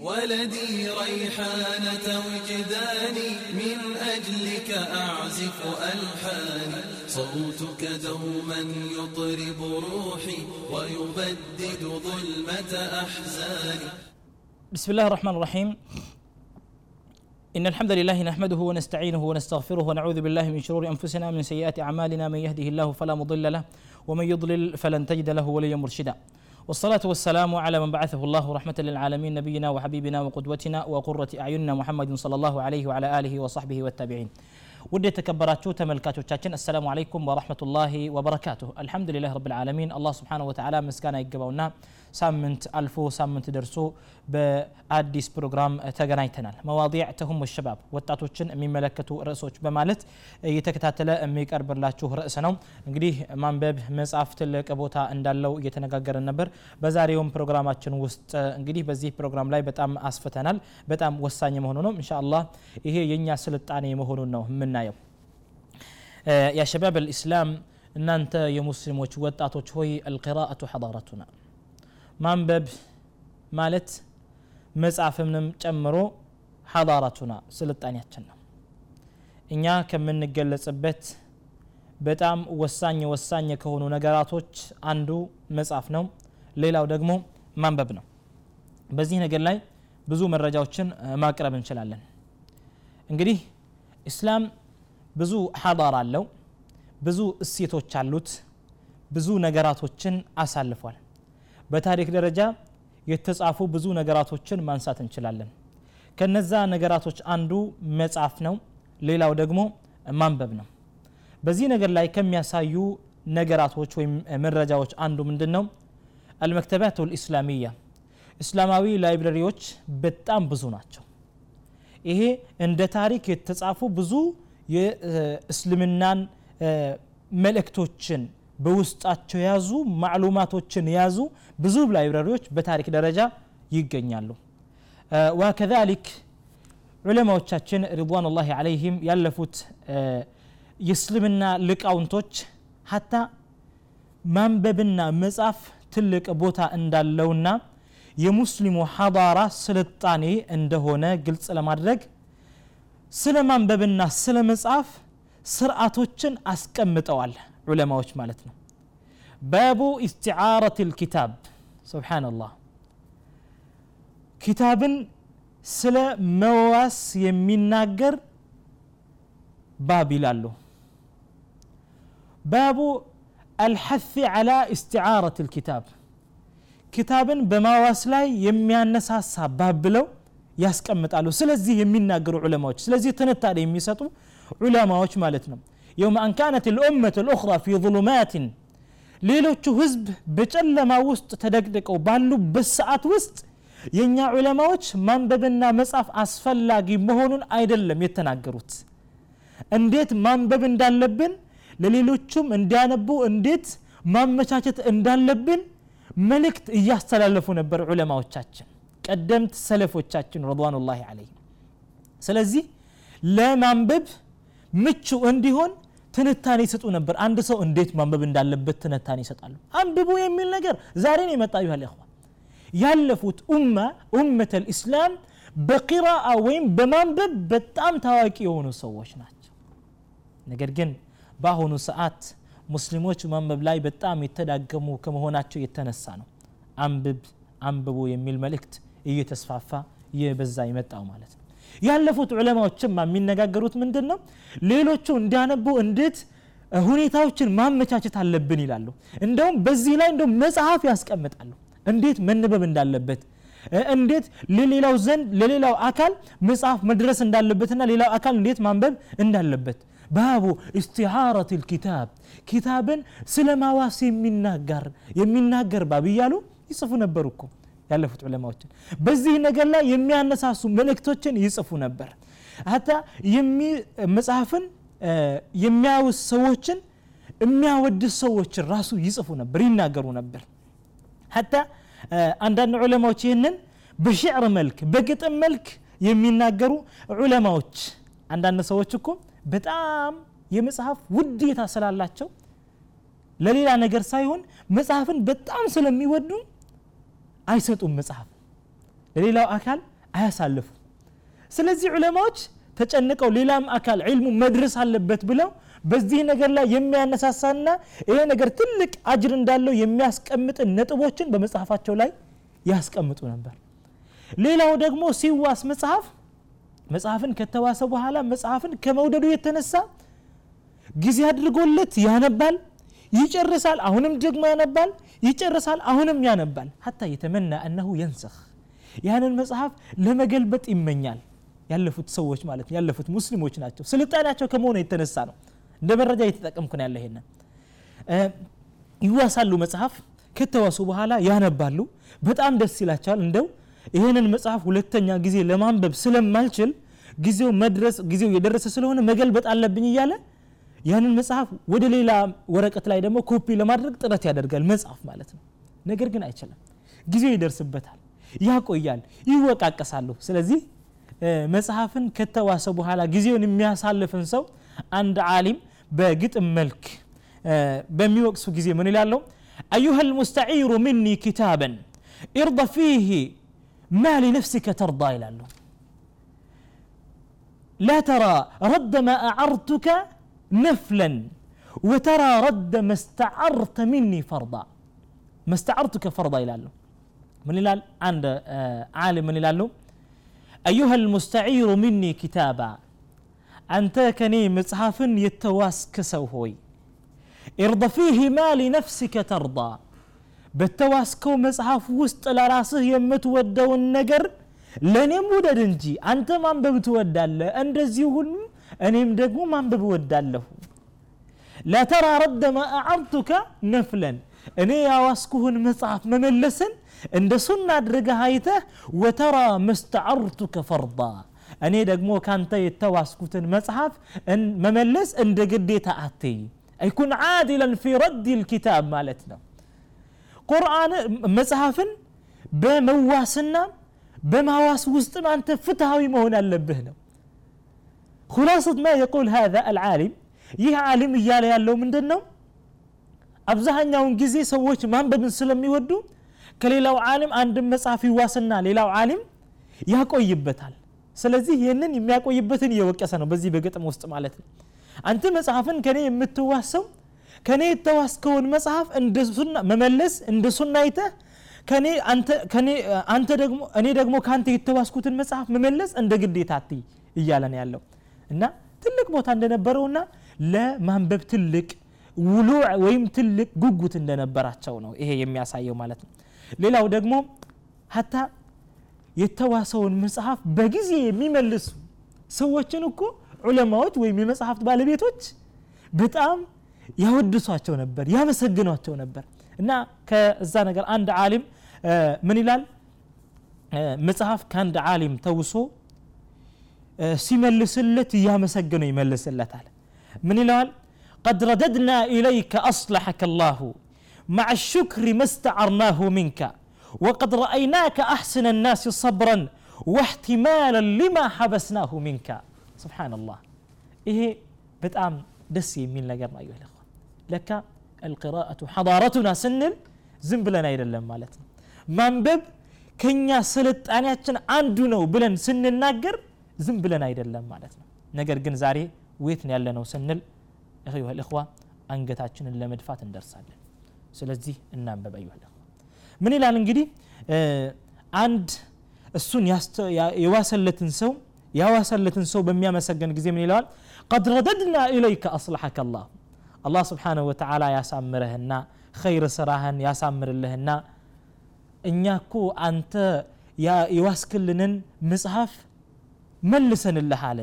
ولدي ريحانة وجداني من أجلك أعزف ألحاني صوتك دوما يطرب روحي ويبدد ظلمة أحزاني بسم الله الرحمن الرحيم. إن الحمد لله نحمده ونستعينه ونستغفره ونعوذ بالله من شرور أنفسنا من سيئات أعمالنا من يهده الله فلا مضل له ومن يضلل فلن تجد له وليا مرشدا. والصلاة والسلام على من بعثه الله رحمة للعالمين نبينا وحبيبنا وقدوتنا وقرة أعيننا محمد صلى الله عليه وعلى آله وصحبه والتابعين ውድ የተከበራችሁ ተመልካቾቻችን አሰላሙ አለይኩም ወረህመቱላሂ ወበረካቱሁ አልሐምዱሊላህ ረብልዓለሚን አላህ ስብሓንሁ ወተዓላ ምስጋና ይገባውና ሳምንት አልፎ ሳምንት ደርሶ በአዲስ ፕሮግራም ተገናኝተናል መዋዲዕ ተሁም ወሸባብ ወጣቶችን የሚመለከቱ ርዕሶች በማለት እየተከታተለ የሚቀርብላችሁ ርዕስ ነው እንግዲህ ማንበብ መጽሐፍ ትልቅ ቦታ እንዳለው እየተነጋገረን ነበር በዛሬውም ፕሮግራማችን ውስጥ እንግዲህ በዚህ ፕሮግራም ላይ በጣም አስፍተናል በጣም ወሳኝ መሆኑ ነው እንሻ አላህ ይሄ የእኛ ስልጣኔ መሆኑን ነው የምናየው ያ ሸባብ አልኢስላም እናንተ የሙስሊሞች ወጣቶች ሆይ አልቅራአቱ ሐዳረቱና ማንበብ ማለት መጽሐፍንም ጨምሮ ሐዳረቱና ስልጣኔያችን ነው። እኛ ከምንገለጽበት በጣም ወሳኝ ወሳኝ ከሆኑ ነገራቶች አንዱ መጽሐፍ ነው። ሌላው ደግሞ ማንበብ ነው። በዚህ ነገር ላይ ብዙ መረጃዎችን ማቅረብ እንችላለን። እንግዲህ ኢስላም ብዙ ሐዳር አለው ብዙ እሴቶች አሉት ብዙ ነገራቶችን አሳልፏል በታሪክ ደረጃ የተጻፉ ብዙ ነገራቶችን ማንሳት እንችላለን። ከነዛ ነገራቶች አንዱ መጽሐፍ ነው ሌላው ደግሞ ማንበብ ነው። በዚህ ነገር ላይ ከሚያሳዩ ነገራቶች ወይም መረጃዎች አንዱ ምንድን ነው አልመክተባት ልእስላሚያ እስላማዊ ላይብረሪዎች በጣም ብዙ ናቸው። ይሄ እንደ ታሪክ የተጻፉ ብዙ የእስልምናን መልእክቶችን በውስጣቸው የያዙ ማዕሉማቶችን የያዙ ብዙ ላይብረሪዎች በታሪክ ደረጃ ይገኛሉ። ወከዛሊክ ዑለማዎቻችን ሪድዋን ላህ አለይህም ያለፉት የእስልምና ልቃውንቶች ሀታ ማንበብና መጻፍ ትልቅ ቦታ እንዳለውና የሙስሊሙ ሐዳራ ስልጣኔ እንደሆነ ግልጽ ለማድረግ ስለ ማንበብና ስለ መጽሐፍ ስርዓቶችን አስቀምጠዋል علماء وشمالتنا باب استعارة الكتاب. سبحان الله كتاب سلا مواس يمين ناقر باب لالو باب الحث على استعارة الكتاب. كتاب بمواس لا يمين نساسا باب لو ياسك أمت قالو سلا زي يمين ناقر علماء. وش سلا زي تنتاري يمين ساتو علماء وش مالتنا የውም አን ካነት ልኡመት ልኡኽራ ፊ ظሉማትን ሌሎቹ ህዝብ በጨለማ ውስጥ ተደቅድቀው ባሉበት ሰዓት ውስጥ የእኛ ዑለማዎች ማንበብና መጻፍ አስፈላጊ መሆኑን አይደለም የተናገሩት። እንዴት ማንበብ እንዳለብን ለሌሎቹም እንዲያነቡ እንዴት ማመቻቸት እንዳለብን መልእክት እያስተላለፉ ነበር ዑለማዎቻችን ቀደምት ሰለፎቻችን ረድዋኑላህ አለይህም ስለዚህ ለማንበብ ምቹ እንዲሆን ትንታኔ ይሰጡ ነበር። አንድ ሰው እንዴት ማንበብ እንዳለበት ትንታኔ ይሰጣሉ። አንብቡ የሚል ነገር ዛሬ ነው የመጣ ይኋል ይኸዋ ያለፉት ኡማ ኡመተ ልእስላም በቂራአ ወይም በማንበብ በጣም ታዋቂ የሆኑ ሰዎች ናቸው። ነገር ግን በአሁኑ ሰዓት ሙስሊሞች ማንበብ ላይ በጣም የተዳገሙ ከመሆናቸው የተነሳ ነው አንብብ አንብቡ የሚል መልእክት እየተስፋፋ እየበዛ የመጣው ማለት ነው ያለፉት ዑለማዎችማ የሚነጋገሩት ምንድን ነው ሌሎቹ እንዲያነቡ እንዴት ሁኔታዎችን ማመቻቸት አለብን ይላሉ። እንደውም በዚህ ላይ እንደውም መጽሐፍ ያስቀምጣሉ። እንዴት መነበብ እንዳለበት እንዴት ለሌላው ዘንድ ለሌላው አካል መጽሐፍ መድረስ እንዳለበትና ሌላው አካል እንዴት ማንበብ እንዳለበት። ባቡ ኢስቲዓረት ልኪታብ ኪታብን ስለ ማዋስ የሚናገር ባብ እያሉ ይጽፉ ነበር እኮ ያለፉት ዑለማዎችን። በዚህ ነገር ላይ የሚያነሳሱ መልእክቶችን ይጽፉ ነበር። ሀታ መጽሐፍን የሚያውስ ሰዎችን የሚያወድስ ሰዎችን ራሱ ይጽፉ ነበር ይናገሩ ነበር። ሀታ አንዳንድ ዑለማዎች ይህንን በሽዕር መልክ በግጥም መልክ የሚናገሩ ዑለማዎች። አንዳንድ ሰዎች እኮ በጣም የመጽሐፍ ውዴታ ስላላቸው ለሌላ ነገር ሳይሆን መጽሐፍን በጣም ስለሚወዱ አይሰጡም መጽሐፍ። ለሌላው አካል አያሳልፉ ስለዚህ ዑለማዎች ተጨንቀው ሌላም አካል ዒልሙ መድረስ አለበት ብለው በዚህ ነገር ላይ የሚያነሳሳና ይሄ ነገር ትልቅ አጅር እንዳለው የሚያስቀምጥ ነጥቦችን በመጽሐፋቸው ላይ ያስቀምጡ ነበር። ሌላው ደግሞ ሲዋስ መጽሐፍ መጽሐፍን ከተዋሰ በኋላ መጽሐፍን ከመውደዱ የተነሳ ጊዜ አድርጎለት ያነባል ይጨርሳል አሁንም ደግሞ ያነባል ይጨርሳል አሁንም ያነባል። ሀታ የተመና እነሁ የንሰኽ። ያንን መጽሐፍ ለመገልበጥ ይመኛል። ያለፉት ሰዎች ማለት ያለፉት ሙስሊሞች ናቸው። ስልጣኔያቸው ከመሆኑ የተነሳ ነው። እንደ መረጃ እየተጠቀምኩ ነው ያለ ይሄንን። ይዋሳሉ መጽሐፍ ከተዋሱ በኋላ ያነባሉ። በጣም ደስ ይላቸዋል። እንደው ይህንን መጽሐፍ ሁለተኛ ጊዜ ለማንበብ ስለማልችል ጊዜው መድረስ ጊዜው የደረሰ ስለሆነ መገልበጥ አለብኝ እያለ ያንን መጽሐፍ ወደ ሌላ ወረቀት ላይ ደግሞ ኮፒ ለማድረግ ጥረት ያደርጋል መጽሐፍ ማለት ነው ነገር ግን አይችልም ጊዜው ይደርስበታል ያቆያል ይወቃቀሳሉ ስለዚህ መጽሐፍን ከተዋሰ በኋላ ጊዜውን የሚያሳልፍን ሰው አንድ አሊም በግጥም መልክ በሚወቅሱ ጊዜ ምን ይላለው أيها المستعير مني كتابا ارض فيه ما لنفسك ترضى إلى لا ترى رد ما أعرتك نفلا وترى رد ما استعرت مني فرضا ما استعرتك فرضا ይላሉ ምን ይላል አንድ ዓሊም ምን ይላሉ أيها المستعير مني كتابا أنت كني مصحف يتواسك سوهوي ارض فيه ما لنفسك ترضى بتواسكو مصحف وسط لراسه يمتودو النجر ለእኔም ውደድ እንጂ አንተ ማንበብ ትወዳለህ እንደዚህ ሁሉ እኔም ደግሞ ማንበብ እወዳለሁ ለተራ ረደ ማ አዓርቱከ ነፍለን እኔ ያዋስኩህን መጽሐፍ መመለስን እንደ ሱና አድርገህ አይተህ ወተራ መስተዓርቱከ ፈርዳ እኔ ደግሞ ካንተ የተዋስኩትን መጽሐፍ መመለስ እንደ ግዴታ አትይ አይኩን ዓዲለን ፊ ረድ ልኪታብ ማለት ነው ቁርአን መጽሐፍን በመዋስና በማዋስ ውስጥም አንተ ፍትሃዊ መሆን አለብህ ነው ሁላሰት ማ የቁል ሃذ አልዓሊም ይህ ዓሊም እያለ ያለው ምንድን ነው አብዛኛውን ጊዜ ሰዎች ማንበብን ስለሚወዱ ከሌላው ዓሊም አንድን መጽሐፍ ይዋስና ሌላው ዓሊም ያቆይበታል። ስለዚህ ይህንን የሚያቆይበትን እየወቀሰ ነው በዚህ በገጥም ውስጥ ማለት ነው። አንተ መጽሐፍን ከኔ የምትዋሰው ከኔ የተዋስከውን መጽሐፍ መመለስ እንደ ሱና አይተህ አንተ ደግሞ እኔ ደግሞ ከአንተ የተዋስኩትን መጽሐፍ መመለስ እንደ ግዴታ እያለን ያለው። እና ትልቅ ቦታ እንደነበረውና ለማንበብ ትልቅ ውሉዕ ወይም ትልቅ ጉጉት እንደነበራቸው ነው ይሄ የሚያሳየው ማለት ነው። ሌላው ደግሞ ሀታ የተዋሰውን መጽሐፍ በጊዜ የሚመልሱ ሰዎችን እኮ ዑለማዎች ወይም የመጽሐፍት ባለቤቶች በጣም ያወድሷቸው ነበር ያመሰግኗቸው ነበር። እና ከዛ ነገር አንድ ዓሊም ምን ይላል? መጽሐፍ ከአንድ ዓሊም ተውሶ ሲመልስለት እያመሰገነው ይመልስለታል ምን ይለዋል قد رددنا إليك أصلحك الله مع الشكر ما استعرناه منك وقد رأيناك أحسن الناس صبرا واحتمالا لما حبسناه منك سبحان الله إيه بتأم دسي من لقرنا أيها الأخوة لك القراءة حضارتنا سنل زنبلنا إلى الله مالتنا ማንበብ ከኛ ስልጣኔያችን አንዱ ነው ብለን ስንናገር ዝም ብለን አይደለም ማለት ነው። ነገር ግን ዛሬ ወየት ነው ያለነው ስንል ልእኽዋ አንገታችንን ለመድፋት እንደርሳለን። ስለዚህ እናንበብ አዩህ ምን ይላል እንግዲህ? አንድ እሱን የዋሰለትን ሰው ያዋሰለትን ሰው በሚያመሰገን ጊዜ ምን ይለዋል? ቀድ ረደድና ኢለይከ አስላሐከ አላህ አላህ ስብሓንሁ ወተዓላ ያሳምረህና ኸይር ስራህን ያሳምርልህና እኛ እኮ አንተ የዋስክልንን መጽሐፍ መልሰንልህ አለ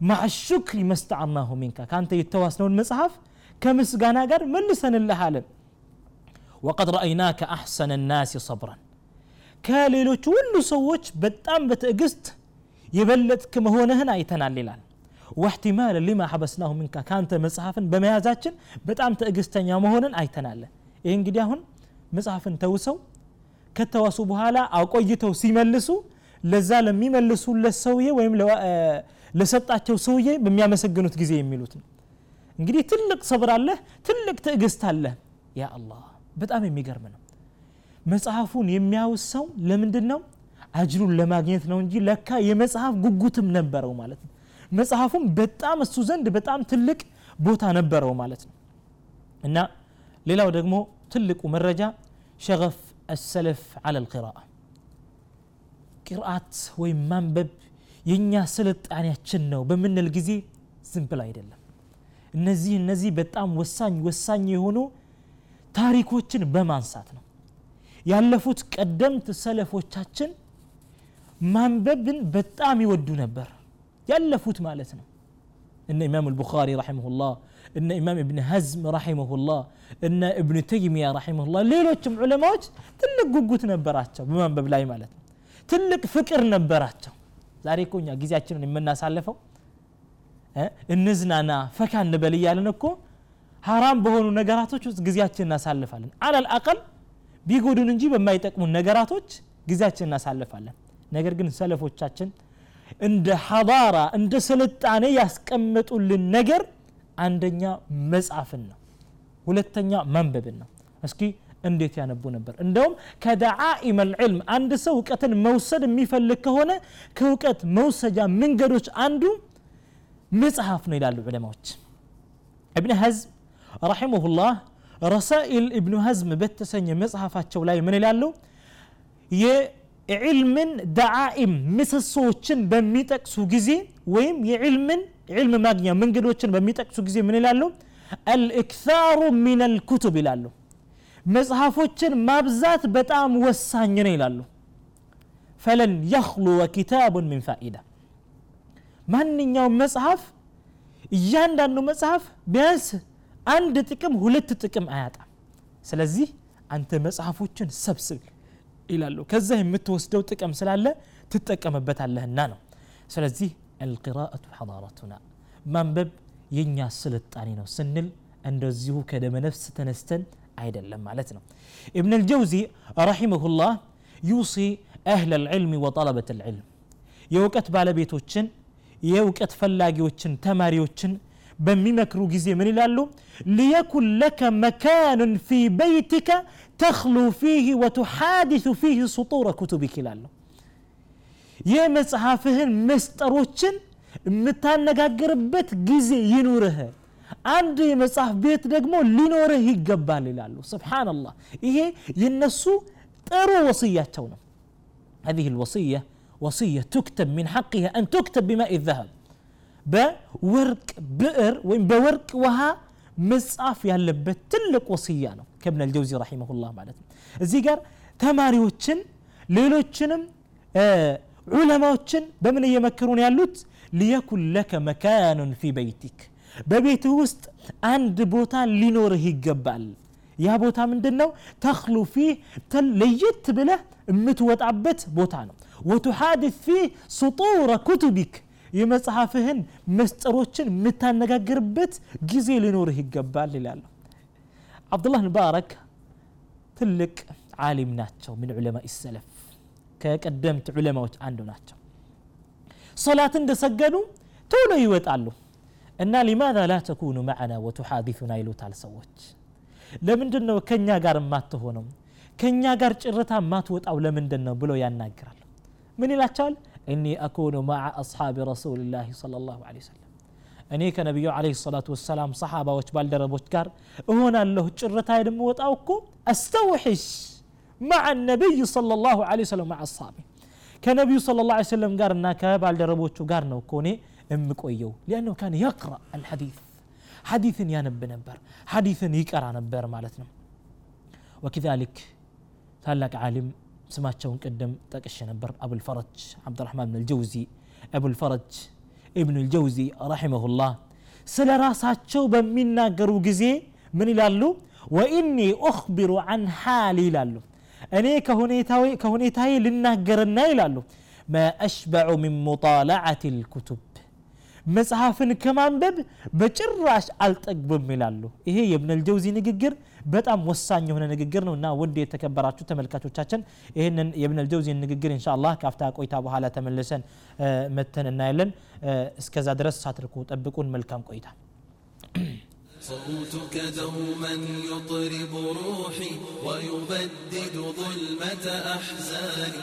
ማዕ ሹክሪ መስተዓናሁ ሚንካ ከአንተ የተዋስነውን መጽሐፍ ከምስጋና ጋር መልሰንልህ አለ ወቀድ ረአይናከ አሕሰነ ናሲ ሰብራን ከሌሎች ሁሉ ሰዎች በጣም በትዕግስት የበለጥክ መሆንህን አይተናል ይላል واحتمالا لما حبسناه منك كانت መጽሐፍን በመያዛችን በጣም ትዕግስተኛ መሆንን አይተናል ይህ እንግዲህ አሁን መጽሐፍን ተውሰው ከተዋሱ በኋላ አቆይተው ሲመልሱ ለዛ ለሚመልሱለት ሰውዬ ወይም ለሰጣቸው ሰውዬ በሚያመሰግኑት ጊዜ የሚሉት ነው። እንግዲህ ትልቅ ሰብር አለህ ትልቅ ትዕግስት አለህ ያ አላህ በጣም የሚገርም ነው። መጽሐፉን የሚያውስ ሰው ለምንድን ነው አጅሩን ለማግኘት ነው እንጂ ለካ የመጽሐፍ ጉጉትም ነበረው ማለት ነው። መጽሐፉም በጣም እሱ ዘንድ በጣም ትልቅ ቦታ ነበረው ማለት ነው። እና ሌላው ደግሞ ትልቁ መረጃ ሸገፍ አሰለፍ አለ ልቅራአ ቅርአት ወይም ማንበብ የእኛ ስልጣኔያችን ነው በምንል ጊዜ ዝም ብሎ አይደለም እነዚህ እነዚህ በጣም ወሳኝ ወሳኝ የሆኑ ታሪኮችን በማንሳት ነው ያለፉት ቀደምት ሰለፎቻችን ማንበብን በጣም ይወዱ ነበር ያለፉት ማለት ነው እነ ኢማም አልቡኻሪ ረሒመሁላህ እነ ኢማም እብን ሀዝም ረሒመሁላህ እነ እብን ተይሚያ ረሒመሁላህ ሌሎችም ዑለማዎች ትልቅ ጉጉት ነበራቸው በማንበብ ላይ ማለት ነው ትልቅ ፍቅር ነበራቸው። ዛሬ እኮ እኛ ጊዜያችንን የምናሳልፈው እንዝናና ፈካ እንበል እያለን እኮ ሀራም በሆኑ ነገራቶች ውስጥ ጊዜያችን እናሳልፋለን። አለል አቀል ቢጎዱን እንጂ በማይጠቅሙን ነገራቶች ጊዜያችን እናሳልፋለን። ነገር ግን ሰለፎቻችን እንደ ሐዳራ እንደ ስልጣኔ ያስቀመጡልን ነገር አንደኛ መጻፍን ነው ሁለተኛ ማንበብን ነው። እስኪ እንዴት ያነቡ ነበር? እንደውም ከደዓኢም አልዕልም አንድ ሰው እውቀትን መውሰድ የሚፈልግ ከሆነ ከእውቀት መውሰጃ መንገዶች አንዱ መጽሐፍ ነው ይላሉ ዑለማዎች። እብን ሀዝም ረሒመሁላህ ረሳኢል እብኑ ሀዝም በተሰኘ መጽሐፋቸው ላይ ምን ይላሉ? የዕልምን ደዓኢም ምሰሶዎችን በሚጠቅሱ ጊዜ ወይም የዕልምን ዕልም ማግኛ መንገዶችን በሚጠቅሱ ጊዜ ምን ይላሉ? አልእክታሩ ሚን አልኩቱብ ይላሉ መጽሐፎችን ማብዛት በጣም ወሳኝ ነው ይላሉ ፈለን የኽሉወ ኪታቡን ምን ፋኢዳ ማንኛውም መጽሐፍ እያንዳንዱ መጽሐፍ ቢያንስ አንድ ጥቅም ሁለት ጥቅም አያጣም ስለዚህ አንተ መጽሐፎችን ሰብስብ ይላሉ ከዛ የምትወስደው ጥቅም ስላለ ትጠቀምበታለህና ነው ስለዚህ አልቅራአቱ ሐዳረቱና ማንበብ የእኛ ስልጣኔ ነው ስንል እንደዚሁ ከደመነፍስ ተነስተን አይደለም ማለት ነው ኢብን አልጀውዚ ረሒመሁላህ ዩሲ አህለ ልዕልሚ ወጠለበት ልዕልም የእውቀት ባለቤቶችን የእውቀት ፈላጊዎችን ተማሪዎችን በሚመክሩ ጊዜ ምን ይላሉ ሊየኩን ለከ መካኑን ፊ በይትከ ተኽሉ ፊህ ወቱሓዲሱ ፊህ ስጡረ ኩቱቢክ ይላሉ የመጽሐፍህን መስጠሮችን የምታነጋግርበት ጊዜ ይኑርህ አንድ የመጽሐፍ ቤት ደግሞ ሊኖርህ ይገባል ይላሉ ስብሓንላህ ይሄ የነሱ ጥሩ ወስያቸው ነው هذه الوصية وصية تكتب من حقها أن تكتب بماء الذهب بورق بئر وين بورق وها مصحف ያለበት ትልቅ ወስያ ነው ከብን አልጀውዚ ረሒመሁላህ ማለት ነው እዚህ ጋር ተማሪዎችን ሌሎችንም ዑለማዎችን በምን እየመከሩን ያሉት ሊየኩን ለከ መካኑን ፊ በይቲክ በቤትህ ውስጥ አንድ ቦታ ሊኖርህ ይገባል። ያ ቦታ ምንድን ነው ተክሉ ፊህ ለየት ብለህ የምትወጣበት ቦታ ነው። ወቱሓድት ፊህ ስጡረ ኩቱቢክ የመጽሐፍህን መስጠሮችን የምታነጋግርበት ጊዜ ሊኖርህ ይገባል ይላሉ። አብዱላህ ሙባረክ ትልቅ ዓሊም ናቸው ምን ዑለማ ሰለፍ። ከቀደምት ዑለማዎች አንዱ ናቸው። ሶላት እንደሰገዱ ቶሎ ይወጣሉ أن لماذا لا تكون معنا وتحادثنا إلو تال سوات لمن دنو كنيا غار ما تهونم كنيا غار جرتا ما توت أو لمن دنو بلو ينقر من إلا تال إني أكون مع أصحاب رسول الله صلى الله عليه وسلم أني كنبي عليه الصلاة والسلام صحابة وشبال درب وشكار هنا له جرتا يدموت أوكو أستوحش مع النبي صلى الله عليه وسلم مع أصحابه كنبي صلى الله عليه وسلم قال ناكا بالدربوتو قال نوكوني امكويو لأنه كان يقرأ الحديث حديث ينب نبر حديث يقرأ نبر مالتنا وكذلك تلاك عالم سماتشون قدم تقش نبر أبو الفرج عبد الرحمن بن الجوزي أبو الفرج ابن الجوزي رحمه الله سل راساتشو بمنا قرو جزي من يلالو وإني أخبر عن حالي يلالو እኔ ከሁኔታዬ ልናገርና ይላሉ ማ አሽበዑ ሚን ሙጣላዓት ልኩቱብ መጽሐፍን ከማንበብ በጭራሽ አልጠግብም ይላሉ ይሄ የብን አልጀውዚ ንግግር በጣም ወሳኝ የሆነ ንግግር ነው እና ውድ የተከበራችሁ ተመልካቾቻችን ይህንን የብን አልጀውዚን ንግግር እንሻ አላህ ከአፍታ ቆይታ በኋላ ተመልሰን መተን እናያለን እስከዛ ድረስ ሳትርኩ ጠብቁን መልካም ቆይታ صوتك دوما يطرب روحي ويبدد ظلمة أحزاني